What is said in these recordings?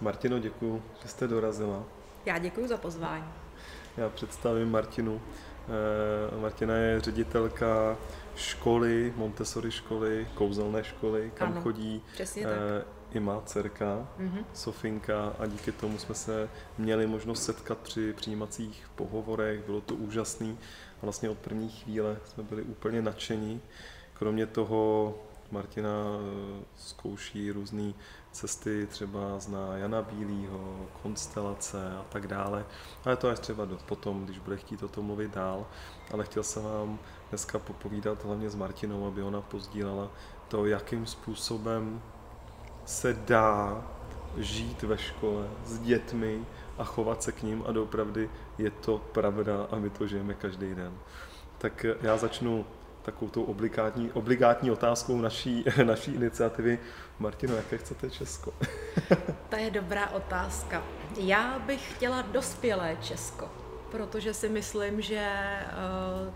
Martino, děkuji, že jste dorazila. Já děkuji za pozvání. Já představím Martinu. Eh, Martina je ředitelka školy, Montessori školy, kouzelné školy, kam Ano, chodí tak. i má dcerka, Mhm. Sofinka a díky tomu jsme se měli možnost setkat při přijímacích pohovorech, bylo to úžasný a vlastně od první chvíle jsme byli úplně nadšení. Kromě toho Martina eh, zkouší různé cesty, třeba zná Jana Bílýho, konstelace a tak dále. Ale to až třeba do, potom, když bude chtít o tom mluvit dál. Ale chtěl jsem vám dneska popovídat hlavně s Martinou, aby ona pozdílela to, jakým způsobem se dá žít ve škole s dětmi a chovat se k ním a doopravdy je to pravda a my to žijeme každý den. Tak já začnu takovou tou obligátní, obligátní otázkou naší, naší iniciativy. Martino, jaké chcete Česko? To je dobrá otázka. Já bych chtěla dospělé Česko, protože si myslím, že eh,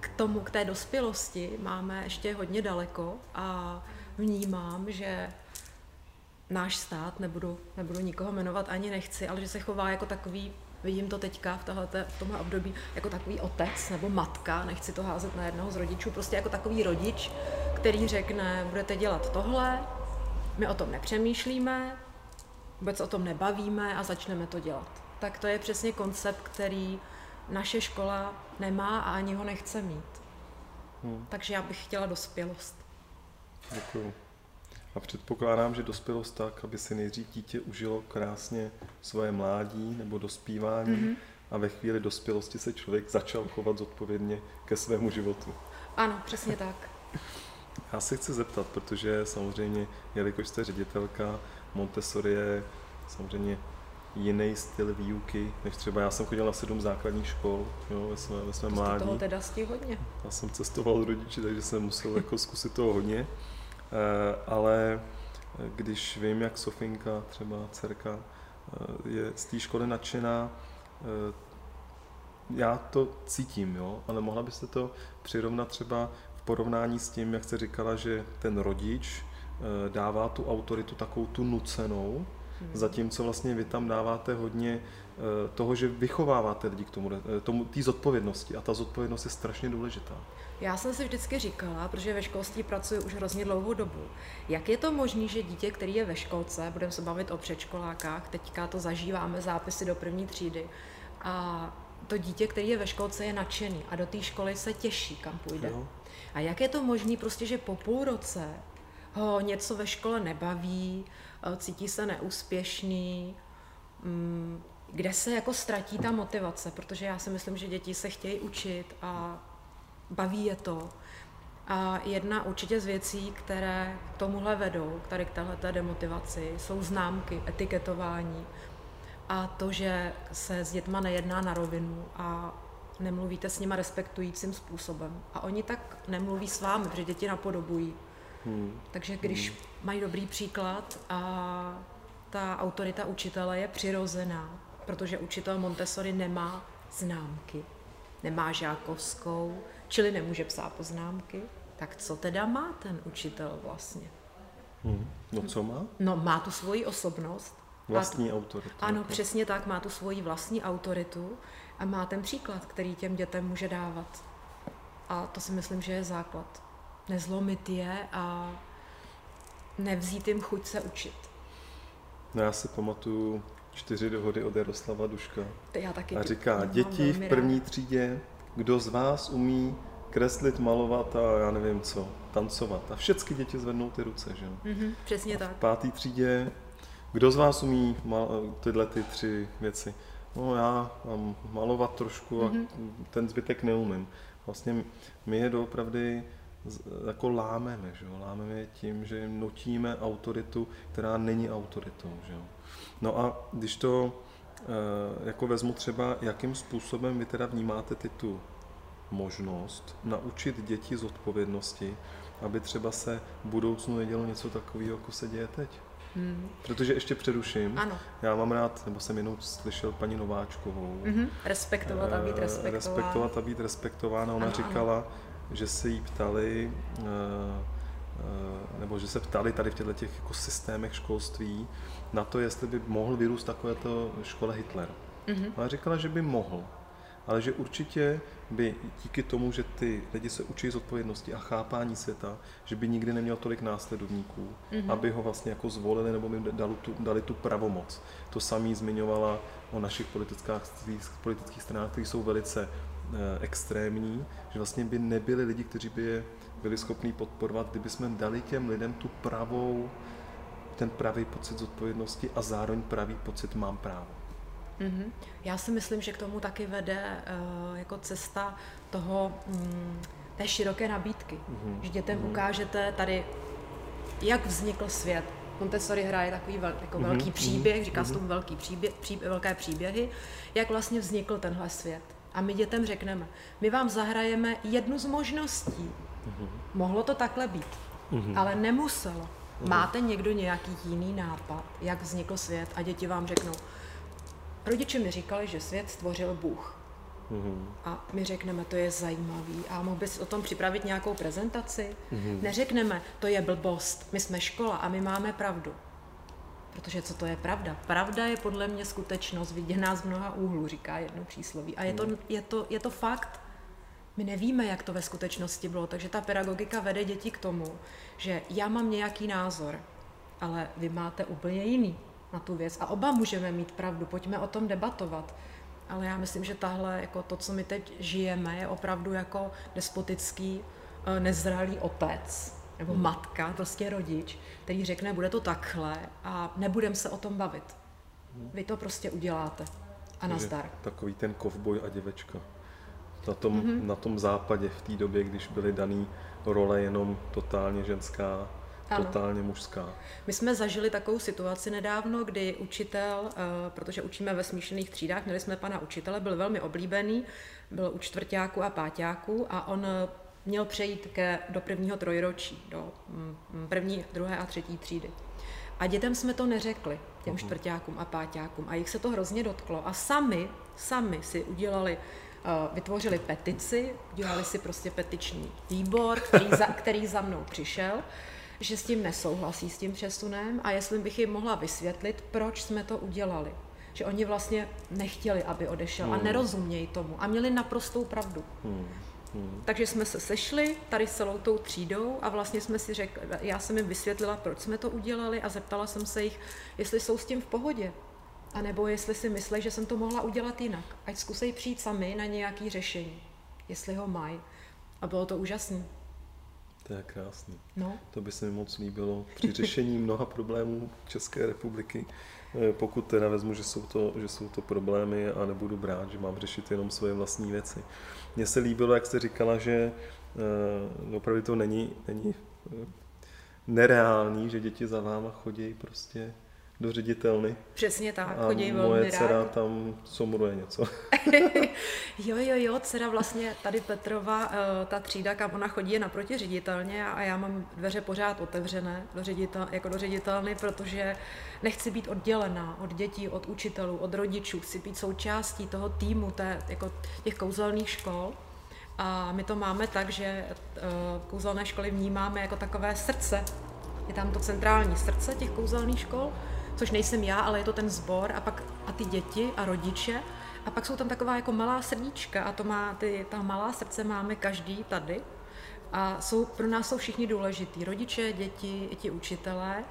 k tomu, k té dospělosti máme ještě hodně daleko a vnímám, že náš stát, nebudu, nebudu nikoho jmenovat, ani nechci, ale že se chová jako takový, vidím to teďka v, tohleté, v tomhle období, jako takový otec nebo matka, nechci to házet na jednoho z rodičů, prostě jako takový rodič, který řekne, budete dělat tohle, my o tom nepřemýšlíme, vůbec o tom nebavíme a začneme to dělat. Tak to je přesně koncept, který naše škola nemá a ani ho nechce mít. Hmm. Takže já bych chtěla dospělost. Děkuju. A předpokládám, že dospělost tak, aby si nejdřív dítě užilo krásně svoje mládí nebo dospívání mm-hmm. a ve chvíli dospělosti se člověk začal chovat zodpovědně ke svému životu. Ano, přesně tak. Já se chci zeptat, protože samozřejmě, jelikož jste ředitelka, Montessori je samozřejmě jiný styl výuky, než třeba já jsem chodil na sedm základních škol jo, ve, své, ve svém mládí. toho teda hodně. Já jsem cestoval s rodiči, takže jsem musel jako zkusit toho hodně. Eh, ale když vím, jak Sofinka, třeba dcerka, eh, je z té školy nadšená, eh, já to cítím, jo, ale mohla byste to přirovnat třeba v porovnání s tím, jak jste říkala, že ten rodič eh, dává tu autoritu takovou tu nucenou, Hmm. zatímco vlastně vy tam dáváte hodně eh, toho, že vychováváte lidi k tomu, eh, tomu té zodpovědnosti a ta zodpovědnost je strašně důležitá. Já jsem si vždycky říkala, protože ve školství pracuji už hrozně dlouhou dobu, jak je to možné, že dítě, který je ve školce, budeme se bavit o předškolákách, teďka to zažíváme, zápisy do první třídy, a to dítě, který je ve školce, je nadšený a do té školy se těší, kam půjde. Jo. A jak je to možné, prostě, že po půl roce ho něco ve škole nebaví, eh, cítí se neúspěšný, mm, kde se jako ztratí ta motivace, protože já si myslím, že děti se chtějí učit a baví je to. A jedna určitě z věcí, které k tomuhle vedou, k tady k téhleté demotivaci, jsou známky, etiketování a to, že se s dětma nejedná na rovinu a nemluvíte s nima respektujícím způsobem. A oni tak nemluví s vámi, protože děti napodobují. Hmm. Takže když mají dobrý příklad a ta autorita učitele je přirozená, protože učitel Montessori nemá známky, nemá žákovskou, čili nemůže psát poznámky, tak co teda má ten učitel vlastně? Hmm. No co má? No, má tu svoji osobnost. Vlastní autoritu. tu, ano, přesně tak, má tu svoji vlastní autoritu a má ten příklad, který těm dětem může dávat. A to si myslím, že je základ. Nezlomit je a nevzít jim chuť se učit. No já si pamatuju čtyři dohody od Jaroslava Duška. To já taky A říká, děti v první třídě, kdo z vás umí kreslit, malovat a já nevím co, tancovat. A všechny děti zvednou ty ruce, že jo? Mhm, přesně V tak. páté třídě, kdo z vás umí mal, tyhle ty tři věci? No já mám malovat trošku a Mhm. ten zbytek neumím. Vlastně my je doopravdy jako lámeme, že jo? lámeme je tím, že jim nutíme autoritu, která není autoritou. Že jo? No a když to jako vezmu třeba, jakým způsobem vy teda vnímáte ty tu možnost naučit děti zodpovědnosti, aby třeba se v budoucnu nedělo něco takového, jako se děje teď. Hmm. Protože ještě přeruším, Ano, já mám rád, nebo jsem jenom slyšel paní Nováčkovou, mhm. respektovat a být eh, respektován. respektovat a být respektována. Ona Ano, ano. říkala, že se jí ptali, eh, nebo že se ptali tady v těchto těch jako systémech školství na to, jestli by mohl vyrůst takovéto škole Hitler. Mm-hmm. Ona říkala, že by mohl, ale že určitě by díky tomu, že ty lidi se učí z odpovědnosti a chápání světa, že by nikdy neměl tolik následovníků, mm-hmm. aby ho vlastně jako zvolili nebo by dali tu, dali tu pravomoc. To samý zmiňovala o našich politických, politických stranách, které jsou velice eh, extrémní, že vlastně by nebyli lidi, kteří by je byli schopni podporovat, kdyby jsme dali těm lidem tu pravou, ten pravý pocit zodpovědnosti a zároveň pravý pocit mám právo. Mm-hmm. Já si myslím, že k tomu taky vede uh, jako cesta toho, um, té široké nabídky. Mm-hmm. Že dětem mm-hmm. ukážete tady, jak vznikl svět. Montessori hraje takový vel, jako mm-hmm. velký příběh, říká se mm-hmm. tomu velký příběh, příběh, velké příběhy, jak vlastně vznikl tenhle svět. A my dětem řekneme, my vám zahrajeme jednu z možností. Mm-hmm. Mohlo to takhle být, mm-hmm. ale nemuselo. Mm-hmm. Máte někdo nějaký jiný nápad, jak vznikl svět a děti vám řeknou, Rodiče mi říkali, že svět stvořil Bůh. Mm-hmm. A my řekneme, to je zajímavý. A mohl bys o tom připravit nějakou prezentaci? Mm-hmm. Neřekneme, to je blbost, my jsme škola a my máme pravdu. Protože co to je pravda? Pravda je podle mě skutečnost viděná z mnoha úhlů, říká jedno přísloví. A je to, mhm. je to, je to fakt. My nevíme, jak to ve skutečnosti bylo, takže ta pedagogika vede děti k tomu, že já mám nějaký názor, ale vy máte úplně jiný na tu věc. A oba můžeme mít pravdu, pojďme o tom debatovat. Ale já myslím, že tahle, jako to, co my teď žijeme, je opravdu jako despotický, eh, nezralý otec nebo hmm. matka, prostě rodič, který řekne, bude to takhle a nebudem se o tom bavit. Hmm. Vy to prostě uděláte. A nazdar. Takový ten kovboj a děvečka. Na tom, mm-hmm. na tom západě v té době, když byly dané role jenom totálně ženská ano. totálně mužská. My jsme zažili takovou situaci nedávno, kdy učitel, eh, protože učíme ve smíšených třídách, měli jsme pana učitele, byl velmi oblíbený, byl u čtvrtáku a páťáku a on eh, měl přejít ke, do prvního trojročí, do mm, mm, první, druhé a třetí třídy. A dětem jsme to neřekli, těm uh-huh. čtvrtákům a páťákům. A jich se to hrozně dotklo. A sami, sami si udělali vytvořili petici, udělali si prostě petiční výbor, který za, který za mnou přišel že s tím nesouhlasí, s tím přesunem a jestli bych jim mohla vysvětlit, proč jsme to udělali. Že oni vlastně nechtěli, aby odešel hmm. a nerozumějí tomu a měli naprostou pravdu. Hmm. Hmm. Takže jsme se sešli tady s celou tou třídou a vlastně jsme si řekli, já jsem jim vysvětlila, proč jsme to udělali a zeptala jsem se jich, jestli jsou s tím v pohodě. A nebo jestli si myslí, že jsem to mohla udělat jinak. Ať zkusej přijít sami na nějaký řešení, jestli ho mají. A bylo to úžasné. To je krásný. No. To by se mi moc líbilo při řešení mnoha problémů České republiky. Eh, pokud teda vezmu, že jsou, to, že jsou to problémy a nebudu brát, že mám řešit jenom svoje vlastní věci. Mně se líbilo, jak jste říkala, že uh, opravdu to není, není uh, nereálný, že děti za váma chodí prostě do ředitelny. Přesně tak, a chodí velmi moje dcera rád. tam somruje něco. jo, jo, jo, dcera vlastně tady Petrova, eh, ta třída, kam ona chodí, je naproti ředitelně a já mám dveře pořád otevřené do ředitel, jako do ředitelny, protože nechci být oddělená od dětí, od učitelů, od rodičů, chci být součástí toho týmu, té, jako těch kouzelných škol. A my to máme tak, že eh, kouzelné školy vnímáme jako takové srdce. Je tam to centrální srdce těch kouzelných škol, což nejsem já, ale je to ten sbor a pak a ty děti a rodiče. A pak jsou tam taková jako malá srdíčka a to má ty, ta malá srdce máme každý tady. A jsou, pro nás jsou všichni důležitý. Rodiče, děti, i ti učitelé.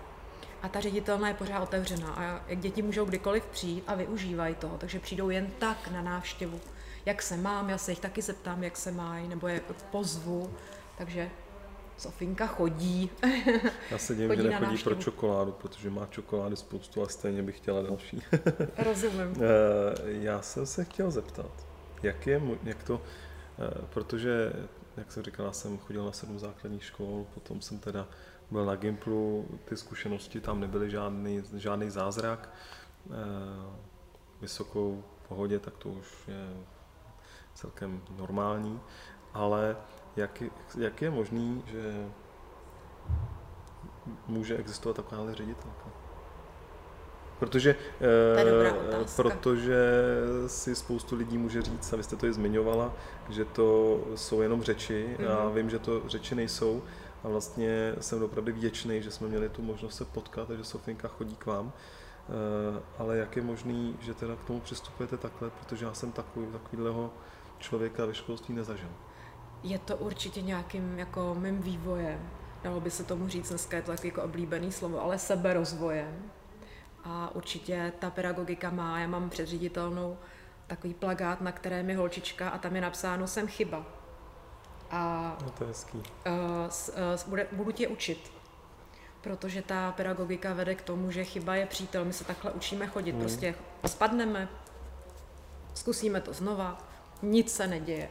A ta ředitelna je pořád otevřená. A děti můžou kdykoliv přijít a využívají toho, takže přijdou jen tak na návštěvu. Jak se mám, já se jich taky zeptám, jak se mají, nebo je pozvu. Takže Sofinka chodí. Já se divím, že nechodí pro čokoládu, protože má čokolády spoustu a stejně bych chtěla další. Rozumím. Eh, já jsem se chtěl zeptat, jak je, jak to, eh, protože, jak jsem říkala, jsem chodil na sedm základních škol, potom jsem teda byl na Gimplu, ty zkušenosti tam nebyly žádný, žádný zázrak. Eh, vysokou pohodě, tak to už je celkem normální, ale jak, jak je možný, že může existovat taková ředitelka? Protože, e, protože si spoustu lidí může říct, a vy jste to i zmiňovala, že to jsou jenom řeči, mm-hmm. já vím, že to řeči nejsou, a vlastně jsem opravdu vděčný, že jsme měli tu možnost se potkat a že Sofinka chodí k vám. Eh, ale jak je možný, že teda k tomu přistupujete takhle, protože já jsem takový, takovýhleho člověka ve školství nezažil. Je to určitě nějakým jako mým vývojem, dalo by se tomu říct, dneska je to takový jako oblíbený slovo, ale seberozvojem. A určitě ta pedagogika má, já mám předředitelnou takový plagát, na kterém je holčička a tam je napsáno jsem chyba. A no to je hezký. Uh, uh, budu tě učit protože ta pedagogika vede k tomu, že chyba je přítel, my se takhle učíme chodit, hmm. prostě spadneme, zkusíme to znova, nic se neděje.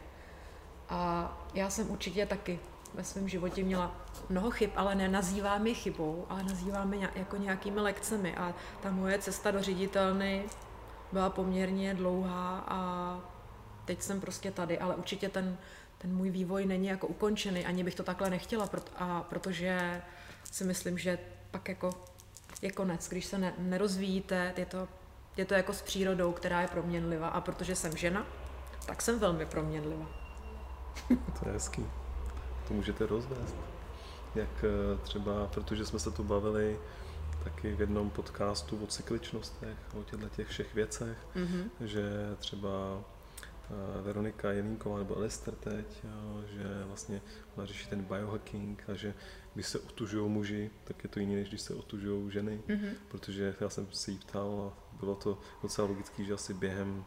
A já jsem určitě taky ve svém životě měla mnoho chyb, ale nenazývám je chybou, ale nazývám je jako nějakými lekcemi. A ta moje cesta do ředitelny byla poměrně dlouhá a teď jsem prostě tady, ale určitě ten, ten můj vývoj není jako ukončený, ani bych to takhle nechtěla, a protože si myslím, že pak jako je konec, když se ne, nerozvíjíte, je to, je to jako s přírodou, která je proměnlivá a protože jsem žena, tak jsem velmi proměnlivá. to je hezký. To můžete rozvést. Jak eh, třeba, protože jsme se tu bavili taky v jednom podcastu o cykličnostech, o těchto těch všech věcech, mm-hmm. že třeba eh, Veronika Jelínková nebo Lester teď, že vlastně ona řeší ten biohacking a že když se otužují muži, tak je to jiné, než když se otužují ženy, mm-hmm. protože já jsem se jí ptal a bylo to docela logické, že asi během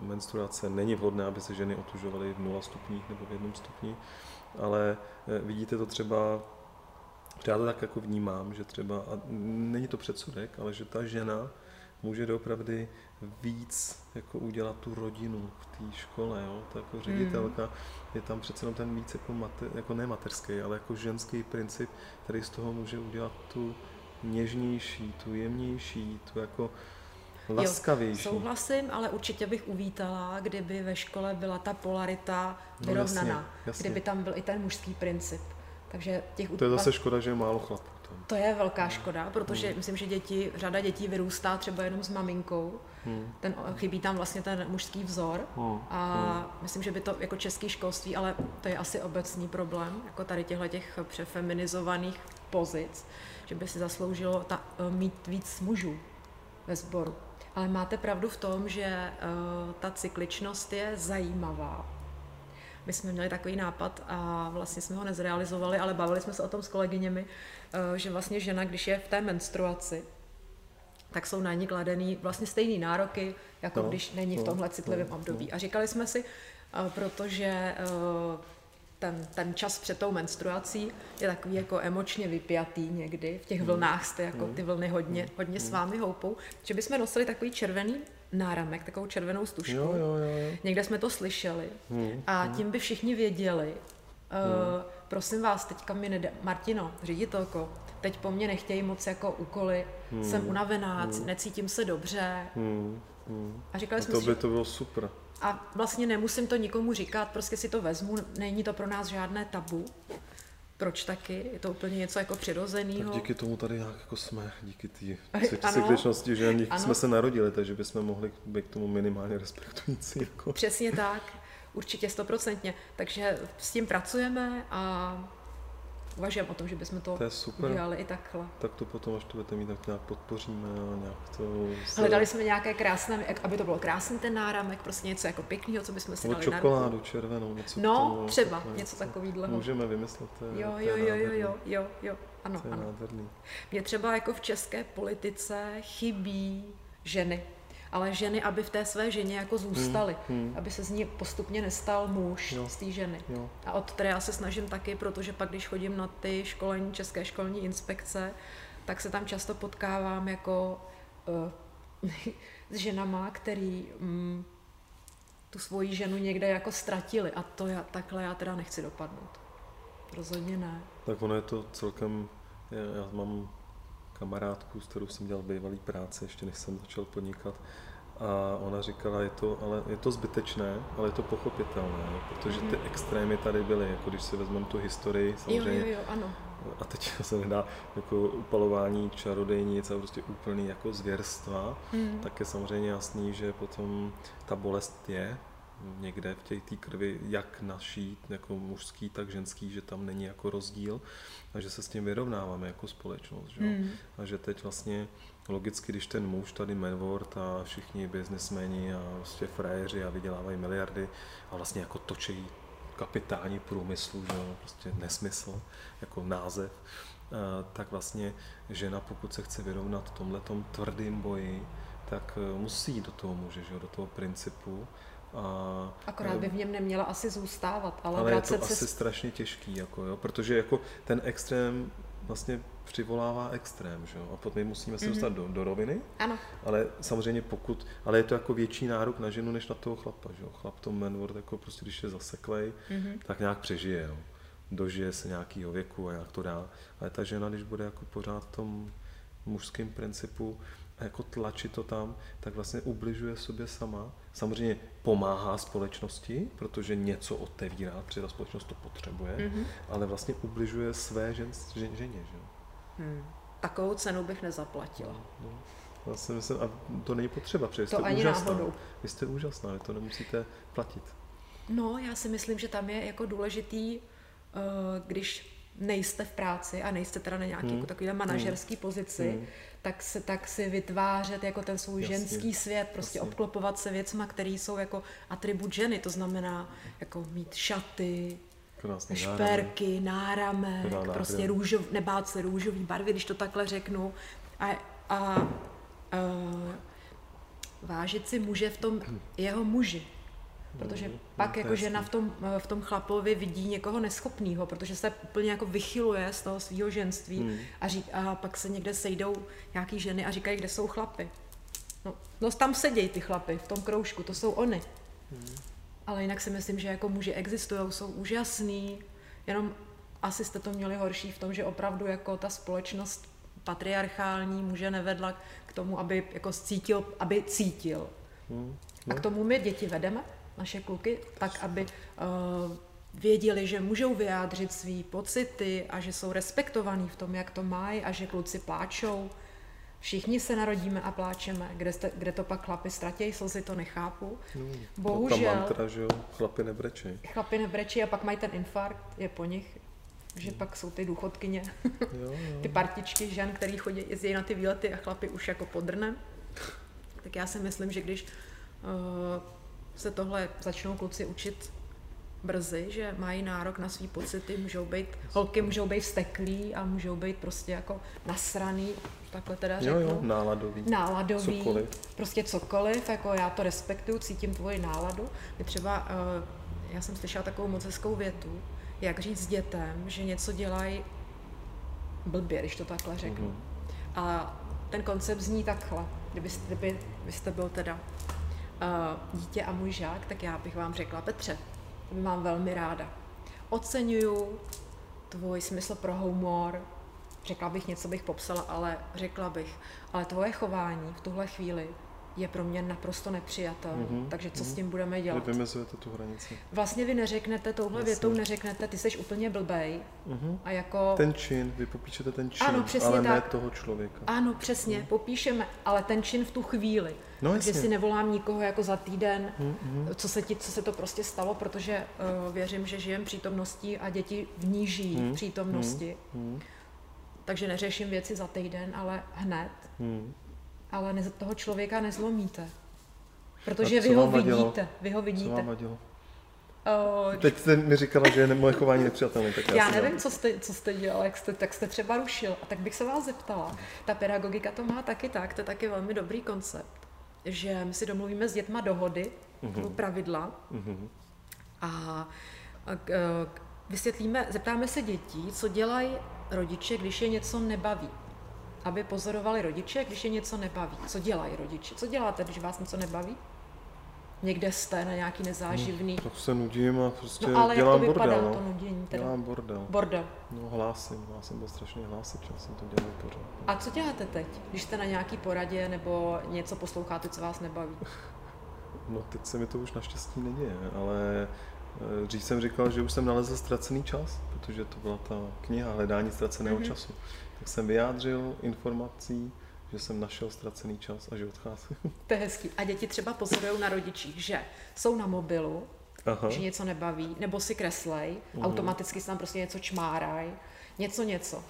menstruace není vhodné, aby se ženy otužovaly v 0 stupních nebo v jednom stupni, ale uh, vidíte to třeba, já to tak jako vnímám, že třeba, a není to předsudek, ale že ta žena může doopravdy víc jako udělat tu rodinu v té škole, jo? To jako ředitelka, mm. je tam přece jenom ten víc jako, mater, jako ne mateřský, ale jako ženský princip, který z toho může udělat tu něžnější, tu jemnější, tu jako laskavější. Jo, souhlasím, ale určitě bych uvítala, kdyby ve škole byla ta polarita vyrovnaná, no, jasně, jasně. kdyby tam byl i ten mužský princip. Takže těch to je zase škoda, že je málo chlapů. To je velká škoda, protože hmm. myslím, že děti, řada dětí vyrůstá třeba jenom s maminkou. Hmm. Ten, chybí tam vlastně ten mužský vzor hmm. a hmm. myslím, že by to jako český školství, ale to je asi obecný problém, jako tady těchto těch přefeminizovaných pozic, že by si zasloužilo ta, eh, mít víc mužů ve sboru. Ale máte pravdu v tom, že uh, ta cykličnost je zajímavá my jsme měli takový nápad a vlastně jsme ho nezrealizovali, ale bavili jsme se o tom s kolegyněmi, eh, že vlastně žena, když je v té menstruaci, tak jsou na ní kladený vlastně stejný nároky, jako no, když není v no, tomhle citlivém no, období. No. A říkali jsme si, eh, protože ten, ten čas před tou menstruací je takový jako emočně vypjatý někdy, v těch hmm. vlnách jste jako hmm. ty vlny hodně, hodně s vámi houpou, že bychom nosili takový červený náramek, takovou červenou stužku. Jo, jo, jo. Někde jsme to slyšeli hmm, a hmm. tím by všichni věděli, uh, hmm. prosím vás, teďka mi nede... Martino, ředitelko, teď po mně nechtějí moc jako úkoly, hmm. jsem unavená, hmm. necítím se dobře. Hmm. Hmm. A říkali jsme to by si, to bylo super. A vlastně nemusím to nikomu říkat, prostě si to vezmu, není to pro nás žádné tabu proč taky, je to úplně něco jako přirozeného. díky tomu tady nějak jako jsme, díky té cykličnosti, že díky jsme se narodili, takže bychom mohli být k tomu minimálně respektující. Jako. Přesně tak, určitě stoprocentně. Takže s tím pracujeme a uvažujeme o tom, že bychom to, to je super. udělali i takhle. Tak to potom, až to budete mít, tak nějak podpoříme a nějak to... Se... Hledali jsme nějaké krásné, aby to bylo krásný ten náramek, prostě něco jako pěkného, co bychom si dali čokoládu na červenou, něco No, tomu, třeba, takové, něco takového. Můžeme vymyslet, to je, jo, jo, jo, jo, jo, jo, jo, ano, to je ano. Nádherný. Mně třeba jako v české politice chybí ženy ale ženy, aby v té své ženě jako zůstaly, hmm, hmm. aby se z ní postupně nestal muž jo. z té ženy. Jo. A od které já se snažím taky, protože pak, když chodím na ty školení, české školní inspekce, tak se tam často potkávám jako uh, s ženama, který um, tu svoji ženu někde jako ztratili a to já, takhle já teda nechci dopadnout. Rozhodně ne. Tak ono je to celkem, já, já mám kamarádku, s kterou jsem dělal bývalý práce, ještě než jsem začal podnikat. A ona říkala, je to, ale je to zbytečné, ale je to pochopitelné, protože ty mhm. extrémy tady byly, jako když si vezmeme tu historii, samozřejmě. Jo, jo, jo, ano. A teď se nedá jako upalování čarodejnic a prostě úplný jako zvěrstva, mm. tak je samozřejmě jasný, že potom ta bolest je, někde v té krvi, jak naší, jako mužský, tak ženský, že tam není jako rozdíl a že se s tím vyrovnáváme jako společnost. Že? Mm. A že teď vlastně logicky, když ten muž tady Manward a všichni biznesmeni a vlastně frajeři a vydělávají miliardy a vlastně jako točí kapitální průmyslu, že jo, prostě nesmysl, jako název, tak vlastně žena, pokud se chce vyrovnat tomhletom tvrdým boji, tak e, musí do toho muže, že jo, do toho principu. A, Akorát by v něm neměla asi zůstávat, ale, ale je to se... asi strašně těžký, jako jo, protože jako ten extrém vlastně přivolává extrém, že jo? A potom my musíme se mm-hmm. dostat do, do roviny. Ano. Ale samozřejmě pokud, ale je to jako větší nárok na ženu, než na toho chlapa, že jo? Chlap to manword, jako prostě když je zaseklej, mm-hmm. tak nějak přežije, jo? Dožije se nějakého věku a nějak to dá. Ale ta žena, když bude jako pořád v tom mužském principu, jako tlačit to tam, tak vlastně ubližuje sobě sama. Samozřejmě pomáhá společnosti, protože něco otevírá, protože ta společnost to potřebuje, mm-hmm. ale vlastně ubližuje své žen, žen, ženě. Že? Hmm. Takovou cenu bych nezaplatila. No, no. Si myslím, a to není potřeba, protože to jste ani úžasná. Náhodou. Vy jste úžasná, vy to nemusíte platit. No, já si myslím, že tam je jako důležitý, eh, když nejste v práci a nejste teda na nějaké hmm. jako takovéhle manažerské hmm. pozici, hmm. tak, se, tak si vytvářet jako ten svůj Jasně. ženský svět, prostě Jasně. obklopovat se věcma, které jsou jako atribut ženy, to znamená jako mít šaty, Krásný šperky, náramek, náramek prostě růžov, nebát se růžový barvy, když to takhle řeknu. A, a, a vážit si muže v tom jeho muži. Protože mm, pak jako žena v tom, v tom chlapovi vidí někoho neschopného, protože se úplně jako vychyluje z toho svého ženství mm. a, řík, a pak se někde sejdou nějaký ženy a říkají, kde jsou chlapy. No, no tam sedějí ty chlapy v tom kroužku, to jsou oni. Mm. Ale jinak si myslím, že jako muži existují, jsou úžasný, jenom asi jste to měli horší v tom, že opravdu jako ta společnost patriarchální muže nevedla k tomu, aby jako cítil, aby cítil. Hmm, no. A k tomu my děti vedeme, naše kluky, tak, aby uh, věděli, že můžou vyjádřit své pocity a že jsou respektovaní v tom, jak to mají a že kluci pláčou Všichni se narodíme a pláčeme. Kde, jste, kde to pak chlapi ztratějí slzy, to nechápu. No, Bohužel. Tam mantra, že jo, chlapi nebrečí. Chlapi nebrečí a pak mají ten infarkt, je po nich. Že no. pak jsou ty důchodkyně, jo, jo. ty partičky žen, který chodí, jezdí na ty výlety a chlapi už jako podrne. Tak já si myslím, že když uh, se tohle začnou kluci učit brzy, že mají nárok na svý pocity, můžou být, holky můžou být vsteklí a můžou být prostě jako nasraný, takhle teda řeknu. Jo, jo, náladový. Náladový, cokoliv. prostě cokoliv, jako já to respektuju, cítím tvoji náladu. My třeba, uh, já jsem slyšela takovou moc hezkou větu, jak říct dětem, že něco dělají blbě, když to takhle řeknu. Mm-hmm. A ten koncept zní takhle. Kdybyste, kdyby, kdybyste byl teda dítě a můj žák, tak já bych vám řekla, Petře, mám velmi ráda. Oceňuju tvůj smysl pro humor, řekla bych něco, bych popsala, ale řekla bych, ale tvoje chování v tuhle chvíli je pro mě naprosto nepřijatelné. Mm-hmm, takže co mm-hmm. s tím budeme dělat? Vy vymezujete tu hranici. Vlastně vy neřeknete, touhle Jasně. větou neřeknete, ty jsi úplně blbej. Mm-hmm. A jako... Ten čin, vy popíšete ten čin, ano, přesně ale tak. ne toho člověka. Ano, přesně, mm. popíšeme, ale ten čin v tu chvíli. No, Takže si nevolám nikoho jako za týden, mm-hmm. co, se ti, co se to prostě stalo, protože uh, věřím, že žijem přítomností a děti v ní žijí mm. v přítomnosti. Mm. Takže neřeším věci za týden, ale hned. Mm ale ne, toho člověka nezlomíte. Protože vy ho vidíte. Vy ho vidíte. Co vám vadilo? Uh, Teď jste mi říkala, že je moje chování nepřijatelné. Tak já, já nevím, co jste, co jste dělal, jak jste, tak jste třeba rušil. A tak bych se vás zeptala. Ta pedagogika to má taky tak, to je taky velmi dobrý koncept, že my si domluvíme s dětma dohody, uh-huh. pravidla uh-huh. a, a, a vysvětlíme, zeptáme se dětí, co dělají rodiče, když je něco nebaví aby pozorovali rodiče, když je něco nebaví. Co dělají rodiče? Co děláte, když vás něco nebaví? Někde jste na nějaký nezáživný... No, tak se nudím a prostě no, ale dělám jak to vypadá, bordel. to nudění teda? Dělám bordel. Bordel. No hlásím, já jsem byl strašně hlásič, já jsem to dělal pořád. A co děláte teď, když jste na nějaký poradě nebo něco posloucháte, co vás nebaví? No teď se mi to už naštěstí neděje, ale eh, dřív jsem říkal, že už jsem nalezl ztracený čas, protože to byla ta kniha Hledání ztraceného mm-hmm. času jsem vyjádřil informací, že jsem našel ztracený čas a že odcházím. To je hezký. A děti třeba pozorují na rodičích, že jsou na mobilu, Aha. že něco nebaví, nebo si kreslej, uh-huh. automaticky se tam prostě něco čmáraj, něco, něco.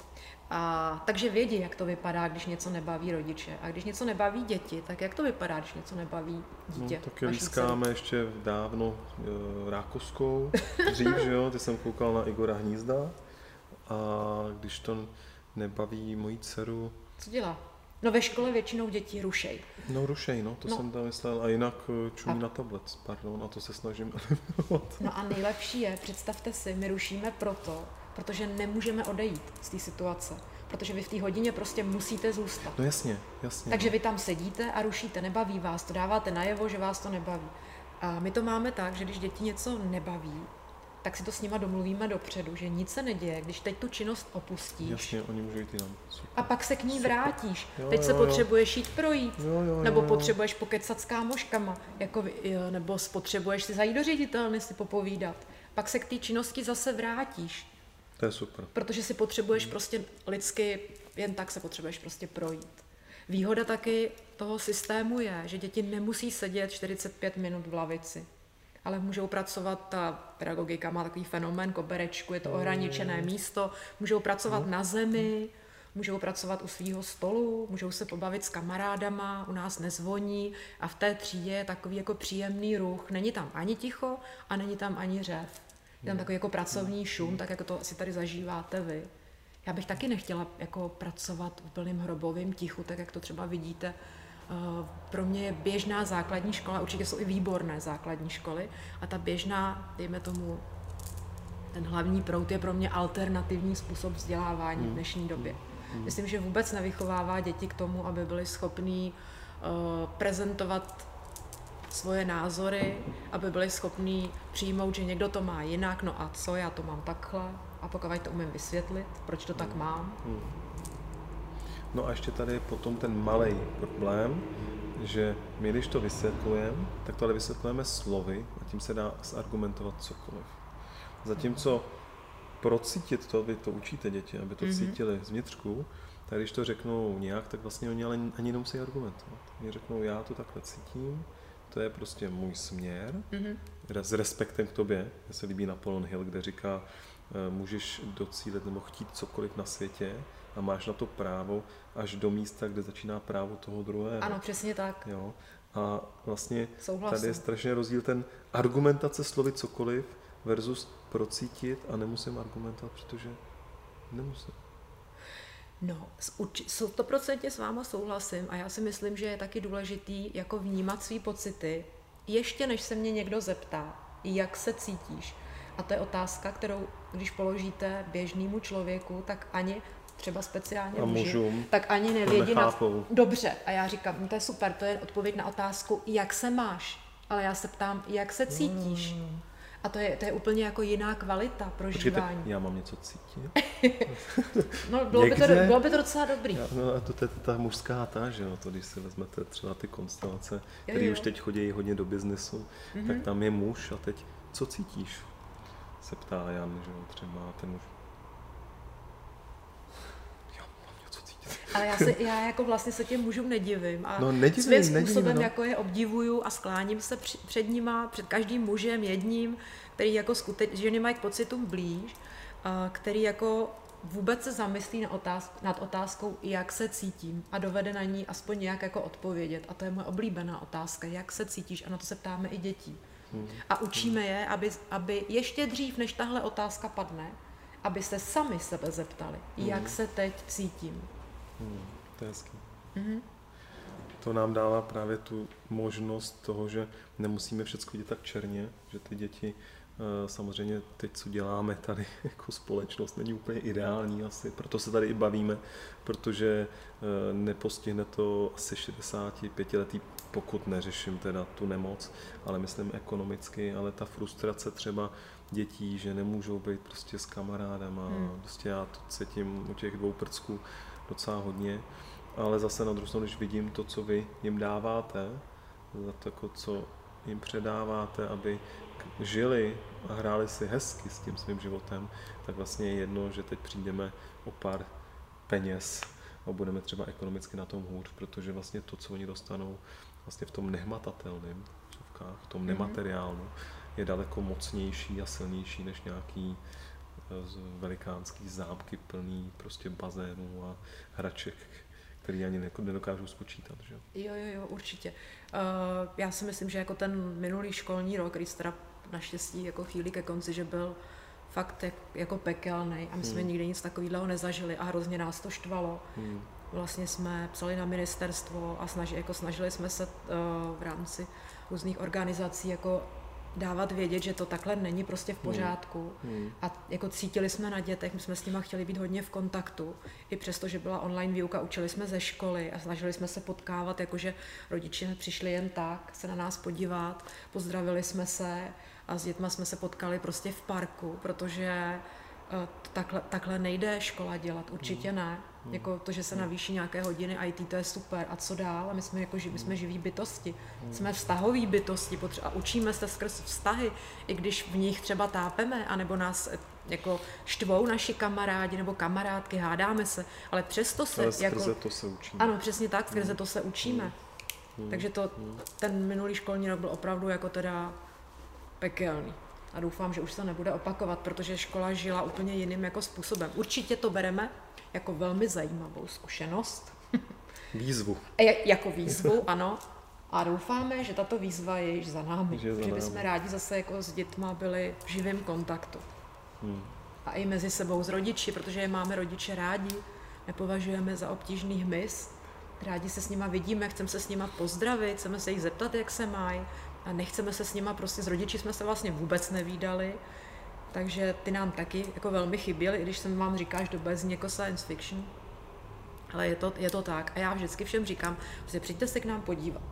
A, takže vědí, jak to vypadá, když něco nebaví rodiče. A když něco nebaví děti, tak jak to vypadá, když něco nebaví dítě? No, taky lískáme ještě dávno e, rákoskou, dřív, že jo, ty jsem koukal na Igora Hnízda a když to nebaví moji dceru... Co dělá? No ve škole většinou děti rušej. No rušej, no, to no. jsem tam myslel. A jinak eh, čumí a... na tablet, pardon, a to se snažím eliminovat. No a nejlepší je, představte si, my rušíme proto, protože nemůžeme odejít z té situace. Protože vy v té hodině prostě musíte zůstat. No jasně, jasně. Takže vy tam sedíte a rušíte, nebaví vás to, dáváte najevo, že vás to nebaví. A my to máme tak, že když děti něco nebaví, tak si to s nima domluvíme dopředu, že nic se neděje, když teď tu činnost opustíš. Jasně, oni můžou jít jinam. Super. A pak se k ní Super. vrátíš. Jo, teď jo, se jo. potřebuješ jít projít, jo, jo, jo, nebo jo. potřebuješ pokecat s kámoškama, jako, jo, nebo potřebuješ si zajít do ředitelny si popovídat. Pak se k té činnosti zase vrátíš. To je super. Protože si potřebuješ hmm. prostě lidsky, jen tak se potřebuješ prostě projít. Výhoda taky toho systému je, že děti nemusí sedět 45 minut v lavici ale můžou pracovat, ta pedagogika má takový fenomén koberečku, je to ohraničené mm. místo, můžou pracovat mm. na zemi, můžou pracovat u svého stolu, můžou se pobavit s kamarádama, u nás nezvoní a v té třídě je takový jako příjemný ruch. Není tam ani ticho a není tam ani řev. Je tam mm. takový jako pracovní šum, tak jako to asi tady zažíváte vy. Já bych taky nechtěla jako pracovat v plným hrobovém tichu, tak jak to třeba vidíte pro mě je běžná základní škola, určitě jsou i výborné základní školy, a ta běžná, dejme tomu, ten hlavní prout je pro mě alternativní způsob vzdělávání v hmm. dnešní době. Hmm. Myslím, že vůbec nevychovává děti k tomu, aby byly schopní uh, prezentovat svoje názory, aby byli schopní přijmout, že někdo to má jinak, no a co, já to mám takhle, a pokud to umím vysvětlit, proč to tak hmm. mám. No a ještě tady je potom ten malý problém, že my když to vysvětlujeme, tak to ale vysvětlujeme slovy a tím se dá zargumentovat cokoliv. Zatímco procítit to, vy to učíte děti, aby to mm-hmm. cítili zvnitřku, tak když to řeknou nějak, tak vlastně oni ale ani nemusí argumentovat. Oni řeknou, já to takhle cítím, to je prostě můj směr, mm-hmm. s respektem k tobě. Mně se líbí Napoleon Hill, kde říká, eh, můžeš docílit nebo chtít cokoliv na světě, a máš na to právo až do místa, kde začíná právo toho druhého. Ano, přesně tak. Jo. A vlastně Souhlasím. tady je strašně rozdíl ten argumentace slovy cokoliv versus procítit a nemusím argumentovat, protože nemusím. No, stoprocentně s váma souhlasím a já si myslím, že je taky důležitý jako vnímat svý pocity, ještě než se mě někdo zeptá, jak se cítíš. A to je otázka, kterou když položíte běžnému člověku, tak ani třeba speciálně a muži, mužům, tak ani nevědí na... Dobře, a já říkám, no to je super, to je odpověď na otázku, jak se máš, ale já se ptám, jak se cítíš. Mm. A to je, to je úplně jako jiná kvalita prožívání. Počkejte, já mám něco cítit? no, bylo by, to, bylo by to docela dobrý. Já, no a to je ta mužská ta, že jo, to když si vezmete třeba ty konstelace, které už teď chodí hodně do biznesu, mm-hmm. tak tam je muž a teď, co cítíš? Se ptá Jan, že jo, třeba ten muž Ale já, se, já jako vlastně se těm mužům nedivím a no, nedivím, svým způsobem nedivím, no. jako je obdivuju a skláním se před nima, před každým mužem jedním, který jako skutečně, ženy mají k pocitům blíž, a který jako vůbec se zamyslí na otázku, nad otázkou, jak se cítím a dovede na ní aspoň nějak jako odpovědět. A to je moje oblíbená otázka, jak se cítíš a na to se ptáme i dětí. Hmm. A učíme je, aby, aby ještě dřív, než tahle otázka padne, aby se sami sebe zeptali, jak hmm. se teď cítím. Hmm, to je hezký. Mm-hmm. To nám dává právě tu možnost toho, že nemusíme všechno dělat tak černě, že ty děti eh, samozřejmě teď, co děláme tady jako společnost, není úplně ideální asi, proto se tady i bavíme, protože eh, nepostihne to asi 65 letý, pokud neřeším teda tu nemoc, ale myslím ekonomicky, ale ta frustrace třeba dětí, že nemůžou být prostě s kamarádama, hmm. prostě já to cítím u těch dvou prcků, docela hodně, ale zase na druhou stranu, když vidím to, co vy jim dáváte, za to, jako co jim předáváte, aby žili a hráli si hezky s tím svým životem, tak vlastně je jedno, že teď přijdeme o pár peněz a budeme třeba ekonomicky na tom hůř, protože vlastně to, co oni dostanou vlastně v tom nehmatatelném, v tom mhm. nemateriálnu, je daleko mocnější a silnější než nějaký velikánský zámky plný prostě bazénů a hraček, který ani nedokážu spočítat. Že? Jo, jo, jo, určitě. Uh, já si myslím, že jako ten minulý školní rok, který teda naštěstí jako chvíli ke konci, že byl fakt jak, jako pekelný a my jsme hmm. nikdy nic takového nezažili a hrozně nás to štvalo. Hmm. Vlastně jsme psali na ministerstvo a snaži, jako snažili jsme se uh, v rámci různých organizací jako dávat vědět, že to takhle není prostě v hmm. pořádku. Hmm. Hmm. A jako cítili jsme na dětech, my jsme s nimi chtěli být hodně v kontaktu. I přesto, že byla online výuka, učili jsme ze školy a snažili jsme se potkávat, jakože rodiče přišli jen tak se na nás podívat, pozdravili jsme se a s dětma jsme se potkali prostě v parku, protože eh, takhle, takhle nejde škola dělat, určitě hmm. ne. Hmm. Jako to, že se hmm. navýší nějaké hodiny IT, to je super. A co dál? A my jsme jako my jsme živí bytosti. Jsme vztahoví bytosti a učíme se skrz vztahy, i když v nich třeba tápeme, anebo nás eh, jako štvou naši kamarádi nebo kamarádky, hádáme se, ale přesto se... Ale jako, to se učíme. Ano, přesně tak, skrze to se učíme. Takže to, ten minulý školní rok byl opravdu jako teda pekelný. A doufám, že už se nebude opakovat, protože škola žila úplně jiným jako způsobem. Určitě to bereme jako velmi zajímavou zkušenost. Výzvu. Je, jako výzvu, ano. A doufáme, že tato výzva je již za námi. Že, za že bychom námi. rádi zase jako s dětma byli v živém kontaktu. Hmm. A i mezi sebou s rodiči, protože je máme rodiče rádi, nepovažujeme za obtížný hmyz. Rádi se s nima vidíme, chceme se s nima pozdravit, chceme se jich zeptat, jak se mají, a nechceme se s nima, prostě s rodiči jsme se vlastně vůbec nevídali, takže ty nám taky jako velmi chyběly, i když jsem vám říkáš do bez jako science fiction. Ale je to, je to tak. A já vždycky všem říkám, že přijďte se k nám podívat.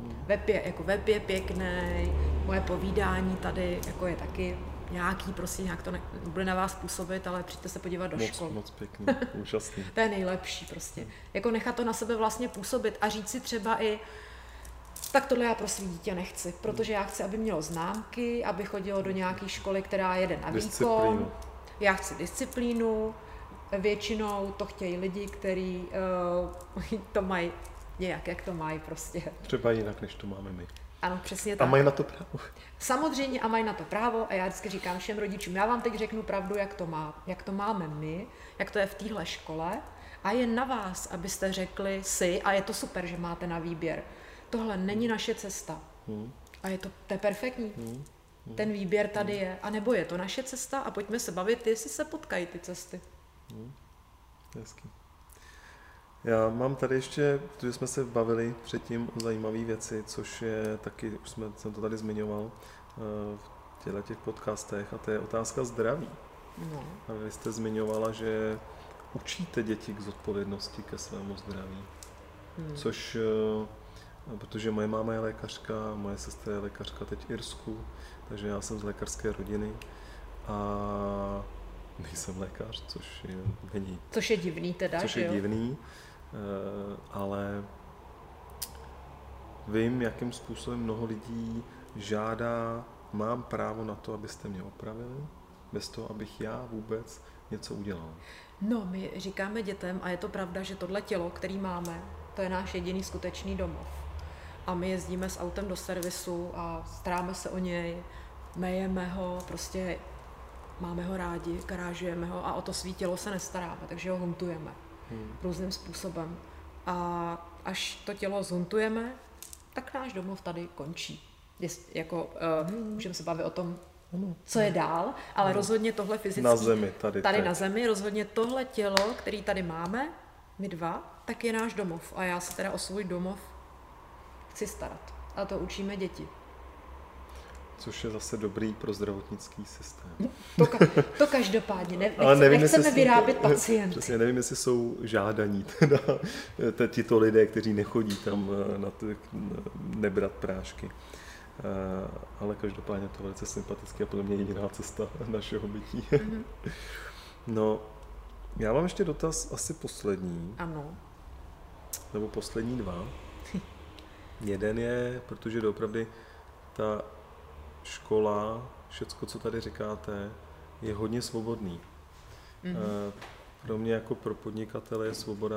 Hmm. Web je, jako web je pěkný, moje povídání tady jako je taky nějaký, prostě nějak to ne, bude na vás působit, ale přijďte se podívat do moc, škol. Moc pěkný, úžasný. to je nejlepší prostě. Hmm. Jako nechat to na sebe vlastně působit a říct si třeba i, tak tohle já pro svý dítě nechci, protože já chci, aby mělo známky, aby chodilo do nějaké školy, která jede na výkon. Já chci disciplínu, většinou to chtějí lidi, kteří uh, to mají nějak, jak to mají prostě. Třeba jinak, než to máme my. Ano, přesně tak. A mají na to právo. Samozřejmě a mají na to právo a já vždycky říkám všem rodičům, já vám teď řeknu pravdu, jak to, má, jak to máme my, jak to je v téhle škole a je na vás, abyste řekli si, a je to super, že máte na výběr, tohle není naše cesta. Hmm. A je to, to je perfektní. Hmm. Hmm. Ten výběr tady hmm. je. A nebo je to naše cesta a pojďme se bavit, jestli se potkají ty cesty. Hmm. Hezký. Já mám tady ještě, protože jsme se bavili předtím o zajímavé věci, což je taky, už jsme, jsem to tady zmiňoval eh, v těchto těch podcastech, a to je otázka zdraví. No. A vy jste zmiňovala, že učíte děti k zodpovědnosti ke svému zdraví, hmm. což eh, protože moje máma je lékařka, moje sestra je lékařka teď v Irsku, takže já jsem z lékařské rodiny a nejsem lékař, což je, není. Což je divný teda, Což je jo? divný, eh, ale vím, jakým způsobem mnoho lidí žádá, mám právo na to, abyste mě opravili, bez toho, abych já vůbec něco udělal. No, my říkáme dětem, a je to pravda, že tohle tělo, který máme, to je náš jediný skutečný domov a my jezdíme s autem do servisu a staráme se o něj, mejeme ho, prostě máme ho rádi, garážujeme ho a o to svý tělo se nestaráme, takže ho huntujeme hmm. různým způsobem. A až to tělo zhuntujeme, tak náš domov tady končí. Je, jako, uh, hmm. Můžeme se bavit o tom, co je dál, ale hmm. rozhodně tohle fyzicky, na zemi, tady, tady na zemi, rozhodně tohle tělo, který tady máme, my dva, tak je náš domov. A já se teda o svůj domov chci starat. A to učíme děti. Což je zase dobrý pro zdravotnický systém. To, ka- to každopádně. Ne, Ale nevím, nechceme vyrábět to, pacienty. Přesně, nevím, jestli jsou žádaní teda, tito lidé, kteří nechodí tam eh, na to, nebrat prášky. Eh, ale každopádně to velice sympatické a podle mě jediná cesta našeho bytí. Mm-hmm. No, já mám ještě dotaz asi poslední. Ano. Nebo poslední dva. Jeden je, protože doopravdy ta škola, všecko, co tady říkáte, je hodně svobodný. Mm-hmm. pro mě jako pro podnikatele je svoboda,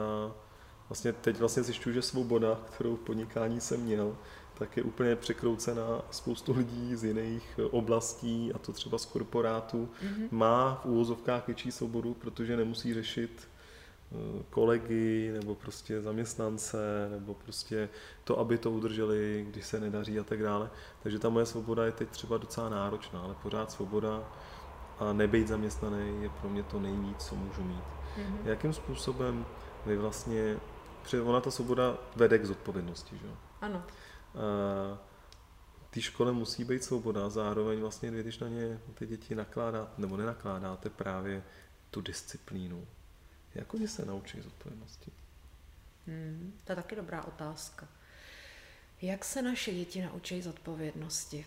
vlastně teď vlastně zjišťuju, že svoboda, kterou v podnikání jsem měl, tak je úplně překroucená. Spoustu lidí z jiných oblastí, a to třeba z korporátů, mm-hmm. má v úvozovkách větší svobodu, protože nemusí řešit eh, kolegy nebo prostě zaměstnance nebo prostě to, aby to udrželi, když se nedaří a tak dále. Takže ta moje svoboda je teď třeba docela náročná, ale pořád svoboda a nebejt zaměstnaný je pro mě to nejvíc, co můžu mít. Mm-hmm. Jakým způsobem vy vlastně, protože ona ta svoboda vede k zodpovědnosti, že jo? Ano. A té škole musí být svoboda, zároveň vlastně, když na ně ty děti nakládáte, nebo nenakládáte právě tu disciplínu. Jak oni se naučí zodpovědnosti? Hmm, to je taky dobrá otázka. Jak se naše děti naučí zodpovědnosti?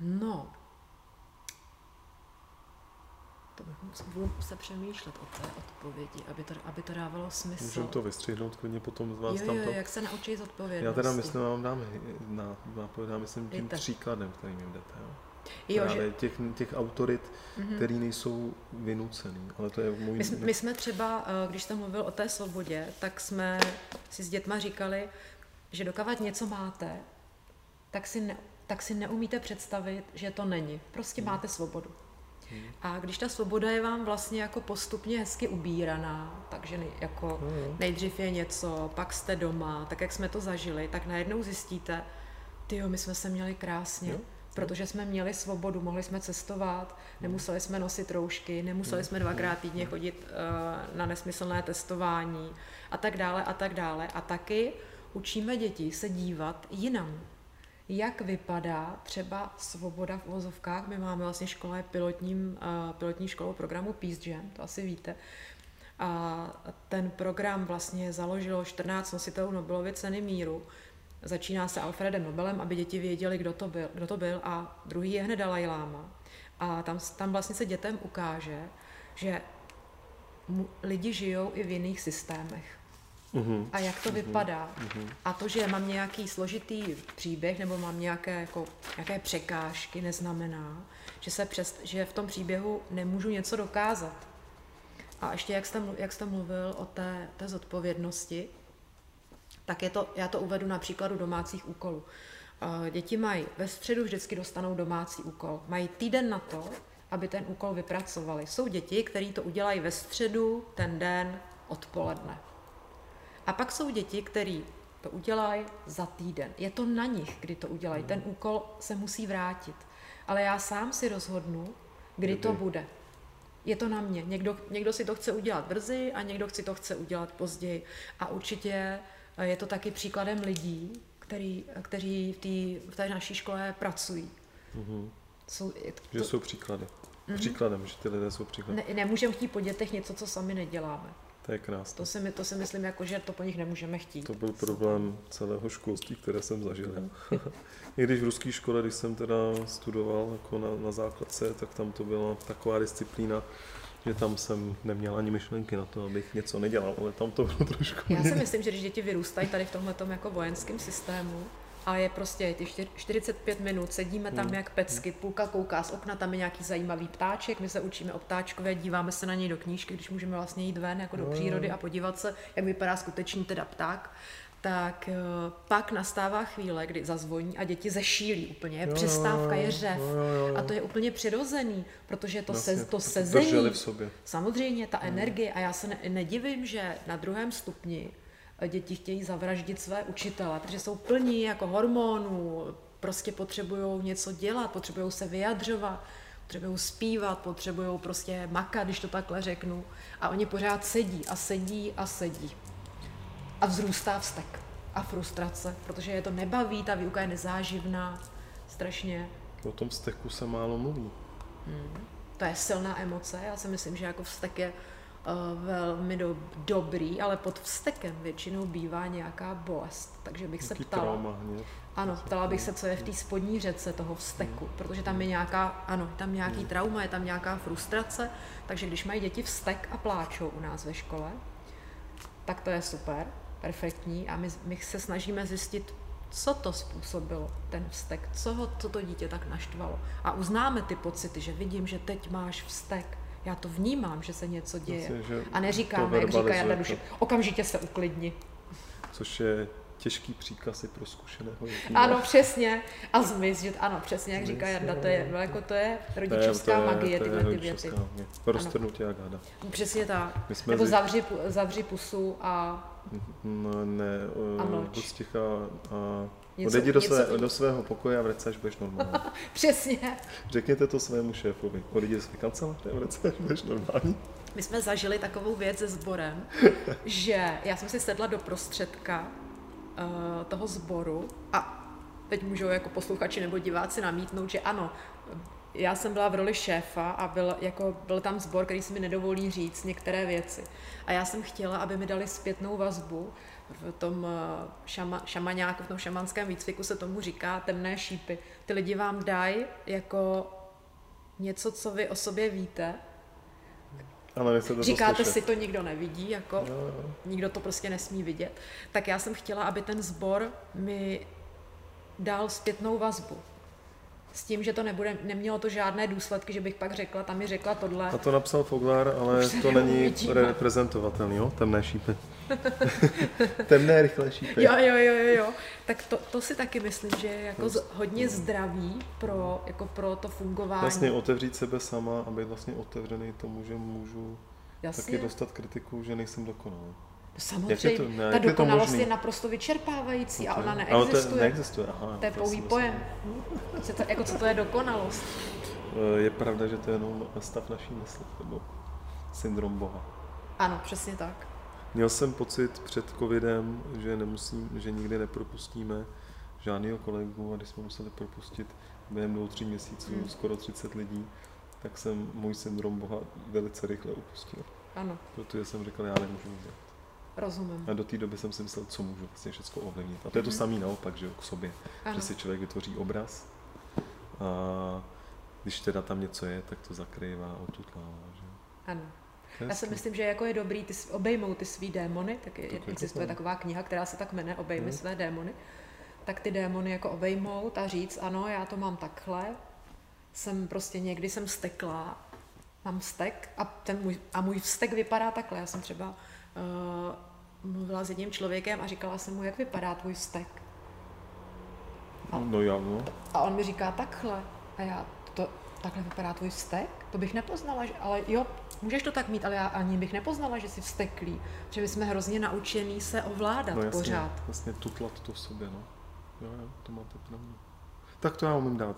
No, to bych budu se přemýšlet o té odpovědi, aby to, aby to dávalo smysl. Můžeme to vystřihnout klidně potom z vás jo, tam jo, to. jak se naučí zodpovědnosti. Já teda myslím, vám dám na, na, myslím tím Jděte. příkladem, kterým jim jdete. Jo. Jo, Právě že... těch, těch autorit, mm-hmm. který nejsou vynucený, ale to je můj... My, my jsme třeba, eh, když jste mluvil o té svobodě, tak jsme si s dětma říkali, že dokávat něco máte, tak si, ne, tak si neumíte představit, že to není. Prostě mm. máte svobodu. A když ta svoboda je vám vlastně jako postupně hezky ubíraná, takže nej, jako hmm. nejdřív je něco, pak jste doma, tak jak jsme to zažili, tak najednou zjistíte, ty my jsme se měli krásně, jo. Protože jsme měli svobodu, mohli jsme cestovat, nemuseli jsme nosit roušky, nemuseli jsme dvakrát týdně chodit uh, na nesmyslné testování a tak dále a tak dále. A taky učíme děti se dívat jinam jak vypadá třeba svoboda v uvozovkách. My máme vlastně škola pilotním, uh, pilotní školou programu Peace Jam, to asi víte. A ten program vlastně založilo 14 nositelů Nobelovy ceny míru. Začíná se Alfredem Nobelem, aby děti věděli, kdo to byl, kdo to byl a druhý je hned Dalai Lama. A tam, tam vlastně se dětem ukáže, že lidi žijou i v jiných systémech uh-huh. a jak to uh-huh. vypadá. Uh-huh. A to, že mám nějaký složitý příběh nebo mám nějaké, jako, nějaké překážky, neznamená, že, se přes, že v tom příběhu nemůžu něco dokázat. A ještě jak jste, jak jste mluvil o té, té zodpovědnosti, tak je to, já to uvedu na příkladu domácích úkolů. Děti mají ve středu vždycky dostanou domácí úkol. Mají týden na to, aby ten úkol vypracovali. Jsou děti, které to udělají ve středu, ten den, odpoledne. A pak jsou děti, které to udělají za týden. Je to na nich, kdy to udělají. Ten úkol se musí vrátit. Ale já sám si rozhodnu, kdy to bude. Je to na mě. Někdo, někdo si to chce udělat brzy a někdo si to chce udělat později. A určitě eh, je to taky příkladem lidí, který, kteří v, tý, v té naší škole pracují. Mm-hmm. Jsou, to, že jsou příklady. Mm-hmm. Příkladem, že ty lidé jsou příkladem. Ne, nemůžeme chtít po dětech něco, co sami neděláme. To je krásné. To si, my, to si myslím, jako, že to po nich nemůžeme chtít. To byl problém celého školství, které jsem zažil. I když v ruské škole, když jsem teda studoval jako na, na základce, tak tam to byla taková disciplína, že tam jsem neměl ani myšlenky na to, abych něco nedělal, ale tam to bylo trošku... Já si myslím, že když děti vyrůstají tady v tomhle jako vojenském systému, a je prostě ty 45 minut, sedíme tam hmm. jak pecky, půlka kouká z okna, tam je nějaký zajímavý ptáček, my se učíme o ptáčkové, díváme se na něj do knížky, když můžeme vlastně jít ven jako do přírody a podívat se, jak vypadá skutečný teda pták tak uh, pak nastává chvíle, kdy zazvoní a děti zešílí úplně. Je přestávka, je řev. A to je úplně přirozený, protože to, vlastně, se, to sezení, v sobě. samozřejmě ta energie, a já se ne, nedivím, že na druhém stupni děti chtějí zavraždit své učitele, protože jsou plní jako hormonů, prostě potřebují něco dělat, potřebují se vyjadřovat, potřebují zpívat, potřebují prostě makat, když to takhle řeknu. A oni pořád sedí a sedí a sedí. A vzrůstá vztek a frustrace, protože je to nebaví, ta výuka je nezáživná, strašně. O tom vzteku se málo mluví. Hmm. To je silná emoce, já si myslím, že jako vztek je Eh, velmi do, dobrý, ale pod vztekem většinou bývá nějaká bolest. Takže bych Jaký se ptala. Trauma, ano, ptala bych se, co je v té spodní řece toho vzteku, protože tam je nějaká, ano, tam nějaký hmm. trauma, je tam nějaká frustrace, takže když mají děti vztek a pláčou u nás ve škole, tak to je super, perfektní a my, my se snažíme zjistit, co to způsobilo, ten vztek, co ho co to dítě tak naštvalo. A uznáme ty pocity, že vidím, že teď máš vztek, Já to vnímám, že se něco děje. Myslím, a neříkáme, jak říká Jarda verbalizuje Duše, to. okamžitě se uklidni. Což je těžký příkaz i pro zkušeného jediného. Ano, přesně. A zmiz, že ano, přesně, jak Zmiz, říká Jarda, to je, no, jako to je To je- rodičovská to je- magie, to je tyhle ty věty. magie. Roztrhnutí jak hada. Přesně tak. Nebo zavři, zavři pusu a No, ne, A uh, sticha a Něco- odejdi do, něco- své, do svého pokoje a vrať až budeš normální. přesně. Řekněte to svému šéfovi. Odejdi do své kanceláře a vrať až budeš normální. My jsme zažili takovou věc se sborem, že já jsem si sedla do prostředka uh, toho sboru a teď můžou jako posluchači nebo diváci namítnout, že ano, já jsem byla v roli šéfa a byl, jako, byl tam sbor, který si mi nedovolí říct některé věci. A já jsem chtěla, aby mi dali zpětnou vazbu. V tom eh, šama, šamaňáku, v tom šamanském výcviku se tomu říká temné šípy. Ty lidi vám dají jako něco, co vy o sobě víte, Ale to Říkáte slyšet. si, to nikdo nevidí, jako Jo, jo. nikdo to prostě nesmí vidět. Tak já jsem chtěla, aby ten sbor mi dal zpětnou vazbu. S tím, že to nebude, nemělo to žádné důsledky, že bych pak řekla, tam mi řekla tohle. A to napsal Foglar, ale to není reprezentovatelný, jo? Temné šípy. Temné, rychlé šípy. Jo, jo, jo, jo, jo. Tak to, to si taky myslím, že je jako z, hodně zdravý pro, jako pro to fungování. Vlastně otevřít sebe sama a být vlastně otevřený tomu, že můžu Jasně. taky dostat kritiku, že nejsem dokonalý. Samozřejmě, Jak je to- ne, ta je dokonalost možný? je naprosto vyčerpávající a ona Ale to neexistuje. neexistuje, aha. To je pouhý pojem. Co to, jako co to je dokonalost? Eh, Je pravda, že to je jenom stav naší mysli, nebo syndrom Boha. Ano, přesně tak. Měl jsem pocit před covidem, že nemusím, že nikdy nepropustíme žádného kolegu a když jsme museli propustit během dvou, tří měsíců Hmm. skoro 30 lidí, tak jsem můj syndrom Boha velice rychle opustil. Ano, Protože jsem říkal, já nemůžu udělat. Rozumím. A do té doby jsem si myslel, co můžu vlastně všechno ovlivnit. A to je to Mhm. samé naopak, že jo, k sobě. Ano. Že si člověk vytvoří obraz a když teda tam něco je, tak to zakrývá a otutlává. Že? jo. ano. Je Já si myslím, že jako je dobrý ty obejmout ty svý démony, tak je, Tak existuje tak. taková kniha, která se tak jmenuje Obejmi Hmm. své démony. Tak ty démony jako obejmout a říct, ano, já to mám takhle, jsem prostě někdy jsem steklá, mám stek a, ten můj, a můj vztek vypadá takhle. Já jsem třeba uh, mluvila s jedním člověkem a říkala jsem mu, jak vypadá tvůj vztek. No já, no. A on mi říká takhle. A já, to, takhle vypadá tvůj vztek? To bych nepoznala, že, ale jo, můžeš to tak mít, ale já ani bych nepoznala, že jsi vzteklý. Protože my jsme hrozně naučený se ovládat no jasně, pořád. Vlastně tutlat to v sobě, no. Jo, jo, to máte pravdu. Tak to já umím dát.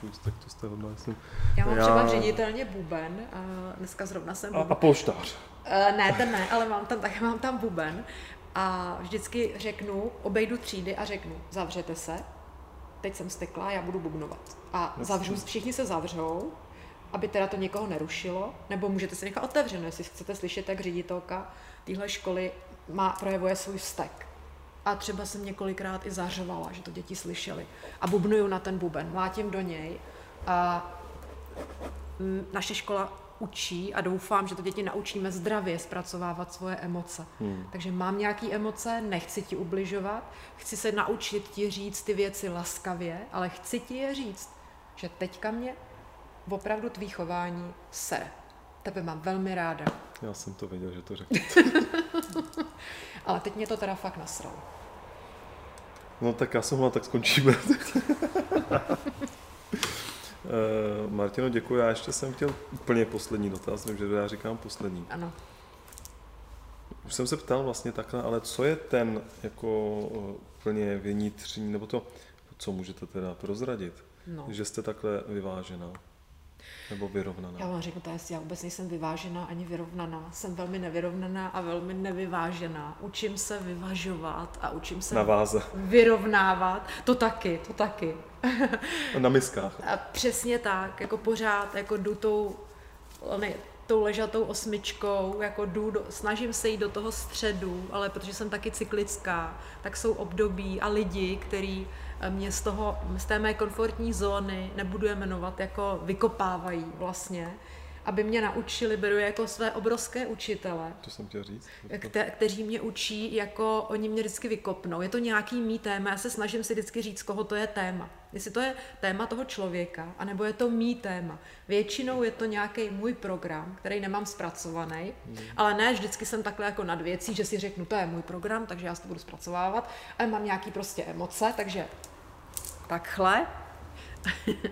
Svůj- vztek, to jste hodná, jsem. Já mám Já- třeba ředitelně buben, a dneska zrovna jsem A, a buben. polštář. Eh, ne, ten ne, ale mám tam, tak mám tam buben a vždycky řeknu, obejdu třídy a řeknu, zavřete se, teď jsem stekla, já budu bubnovat. A zavřu, všichni se zavřou, aby teda to někoho nerušilo, nebo můžete si nechat otevřeno, jestli chcete slyšet, jak ředitelka téhle školy má, projevuje svůj vztek. A třeba jsem několikrát i zařovala, že to děti slyšely. A bubnuju na ten buben, mlátím do něj. A mm, naše škola učí a doufám, že to děti naučíme zdravě zpracovávat svoje emoce. Hmm. Takže mám nějaké emoce, nechci ti ubližovat, chci se naučit ti říct ty věci laskavě, ale chci ti je říct, že teďka mě opravdu tvý chování sere. Tebe mám velmi ráda, Já jsem to věděl, že to řekl. ale teď mě to teda fakt nasralo. No tak já jsem hla, tak skončíme. Uh, Martino, děkuji. Já ještě jsem chtěl úplně poslední dotaz, vím, že já říkám poslední. Ano. Už jsem se ptal vlastně takhle, ale co je ten jako eh, úplně vnitřní, nebo to, co můžete teda prozradit, No. že jste takhle vyvážená nebo vyrovnaná? Já vám řeknu, to jest, já vůbec nejsem vyvážená ani vyrovnaná. Jsem velmi nevyrovnaná a velmi nevyvážená. Učím se vyvažovat a učím se Na váze, vyrovnávat. To taky, to taky. na miskách. A přesně tak, jako pořád, jako jdu tou, ne, tou ležatou osmičkou, jako jdu, do, snažím se jít do toho středu, ale protože jsem taky cyklická, tak jsou období a lidi, který mě z, toho, z té mé komfortní zóny, nebudu je jmenovat, jako vykopávají vlastně, aby mě naučili, beru je jako své obrovské učitele, To jsem chtěl říct. kte- kteří mě učí, jako oni mě vždycky vykopnou. Je to nějaký mý téma, já se snažím si vždycky říct, koho to je téma. Jestli to je téma toho člověka, anebo je to mý téma. Většinou je to nějaký můj program, který nemám zpracovaný, hmm. ale ne, vždycky jsem takhle jako nad věcí, že si řeknu, to je můj program, takže já si to budu zpracovávat, ale mám nějaký prostě emoce, takže takhle.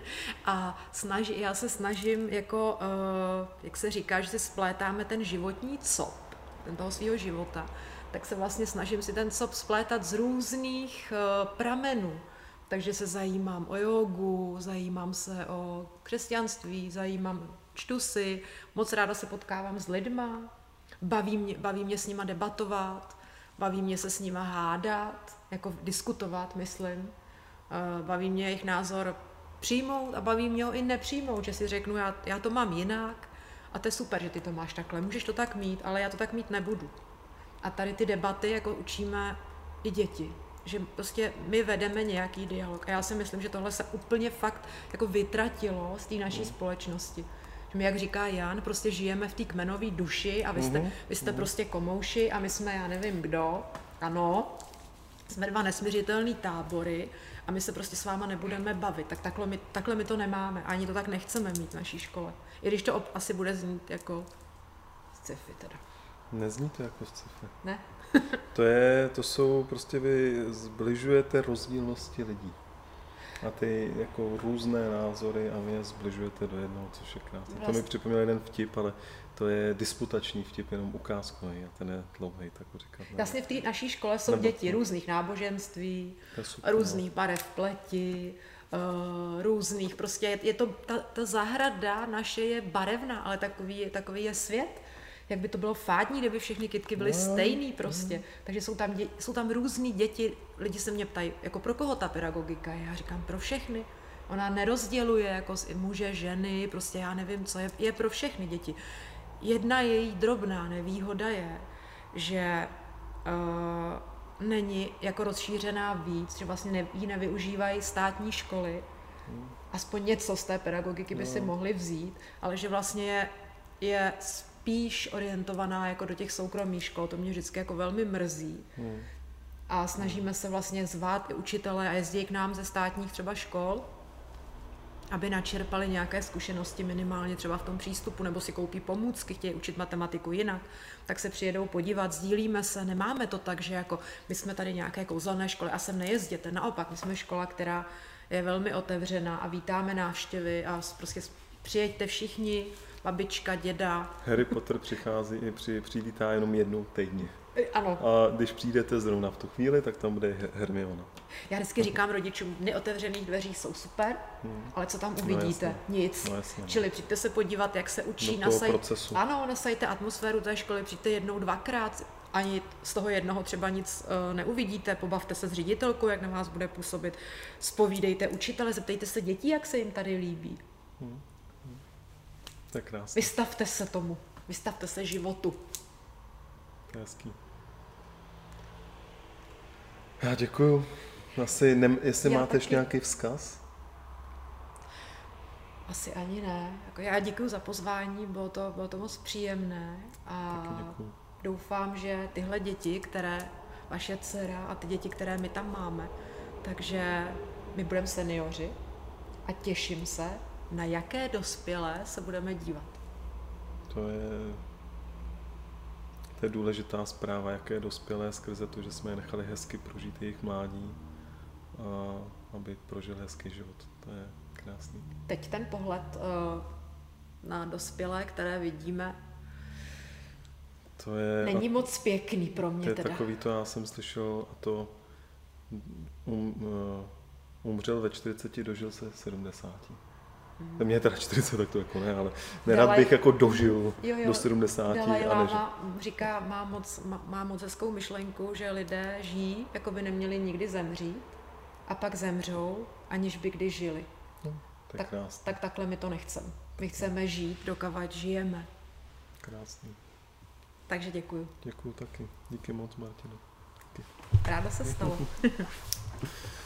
a snaží, já se snažím, jako, uh, jak se říká, že si splétáme ten životní cop, ten toho svého života, tak se vlastně snažím si ten cop splétat z různých uh, pramenů. Takže se zajímám o jogu, zajímám se o křesťanství, zajímám, čtu si, moc ráda se potkávám s lidma, baví mě, baví mě s nima debatovat, baví mě se s nima hádat, jako diskutovat, myslím. Eh, baví mě jejich názor přijmout a baví mě ho i nepřijmout, že si řeknu, já, já to mám jinak a to je super, že ty to máš takhle, můžeš to tak mít, ale já to tak mít nebudu. A tady ty debaty jako učíme i děti, že prostě my vedeme nějaký dialog. A já si myslím, že tohle se úplně fakt jako vytratilo z té naší společnosti. Že my, jak říká Jan, prostě žijeme v té kmenové duši a vy jste, mhm, vy jste mhm. prostě komouši a my jsme, já nevím kdo, ano, jsme dva nesměřitelný tábory a my se prostě s váma nebudeme bavit. Tak takhle my, takhle my to nemáme. Ani to tak nechceme mít v naší škole. I když to asi bude znít jako sci-fi teda. Nezní to jako sci-fi. Ne? to, je, to jsou prostě vy zbližujete rozdílnosti lidí a ty jako různé názory a vy je zbližujete do jednoho, což je krásné. To mi připomněl jeden vtip, ale to je disputační vtip, jenom ukázkový a ten je dlouhý, tak říkat. Jasně v té naší škole jsou Nebo, děti různých náboženství, super, různých no. barev pleti, uh, různých, prostě je, je to, ta, ta zahrada naše je barevná, ale takový, takový je svět jak by to bylo fádní, kdyby všechny kitky byly no, stejný prostě. Mm. Takže jsou tam, dě, jsou tam různý děti, lidi se mě ptají, jako pro koho ta pedagogika je? Já říkám, pro všechny. Ona nerozděluje jako muže, ženy, prostě já nevím, co je, je pro všechny děti. Jedna její drobná nevýhoda je, že uh, není jako rozšířená víc, že vlastně ne, ji nevyužívají státní školy, hmm. aspoň něco z té pedagogiky by no. si mohli vzít, ale že vlastně je, je spíš orientovaná jako do těch soukromých škol, to mě vždycky jako velmi mrzí. Hmm. A snažíme se vlastně zvát i učitele a jezdí k nám ze státních třeba škol, aby načerpali nějaké zkušenosti minimálně třeba v tom přístupu, nebo si koupí pomůcky, chtějí učit matematiku jinak, tak se přijedou podívat, sdílíme se, nemáme to tak, že jako my jsme tady nějaké kouzelné školy a sem nejezděte, naopak, my jsme škola, která je velmi otevřená a vítáme návštěvy a prostě přijeďte všichni, babička, děda. Harry Potter přichází, při, přivítá jenom jednou týdně. Ano. A když přijdete zrovna v tu chvíli, tak tam bude Hermiona. Já vždycky říkám rodičům, dny otevřených dveří jsou super, hmm. ale co tam no uvidíte? No Nic. No jasně. Čili přijďte se podívat, jak se učí. Do nasaj... procesu. Ano, nasajte atmosféru té školy, přijďte jednou, dvakrát, ani z toho jednoho třeba nic uh, neuvidíte, pobavte se s ředitelkou, jak na vás bude působit, spovídejte učitele, zeptejte se dětí, jak se jim tady líbí. Hmm. To je krásné. Vystavte se tomu. Vystavte se životu. Hezký. Já děkuju. Asi, ne, jestli já máte ještě nějaký vzkaz? Asi ani ne. Jako já děkuji za pozvání, bylo to, bylo to moc příjemné a doufám, že tyhle děti, které vaše dcera a ty děti, které my tam máme, takže my budeme seniori a těším se, na jaké dospělé se budeme dívat? To je, to je důležitá zpráva, jaké dospělé skrze to, že jsme je nechali hezky prožít jejich mládí, a aby prožili hezký život. To je krásný. Teď ten pohled uh, na dospělé, které vidíme, to je, není moc pěkný pro mě to je teda. takový to, já jsem slyšel, a to um, uh, umřel ve 40, dožil se 70. Hmm. Mě je teda 40, tak to jako ne, ale nerad Dalaj, bych jako dožil jo, jo, do 70. Dalaj a než... říká, má moc, má, má moc hezkou myšlenku, že lidé žijí, jako by neměli nikdy zemřít a pak zemřou, aniž by kdy žili. No, tak, tak, tak takhle my to nechceme. My chceme žít, dokavať žijeme. Krásný. Takže děkuju. Děkuju taky. Díky moc, Martina. Ráda se stalo.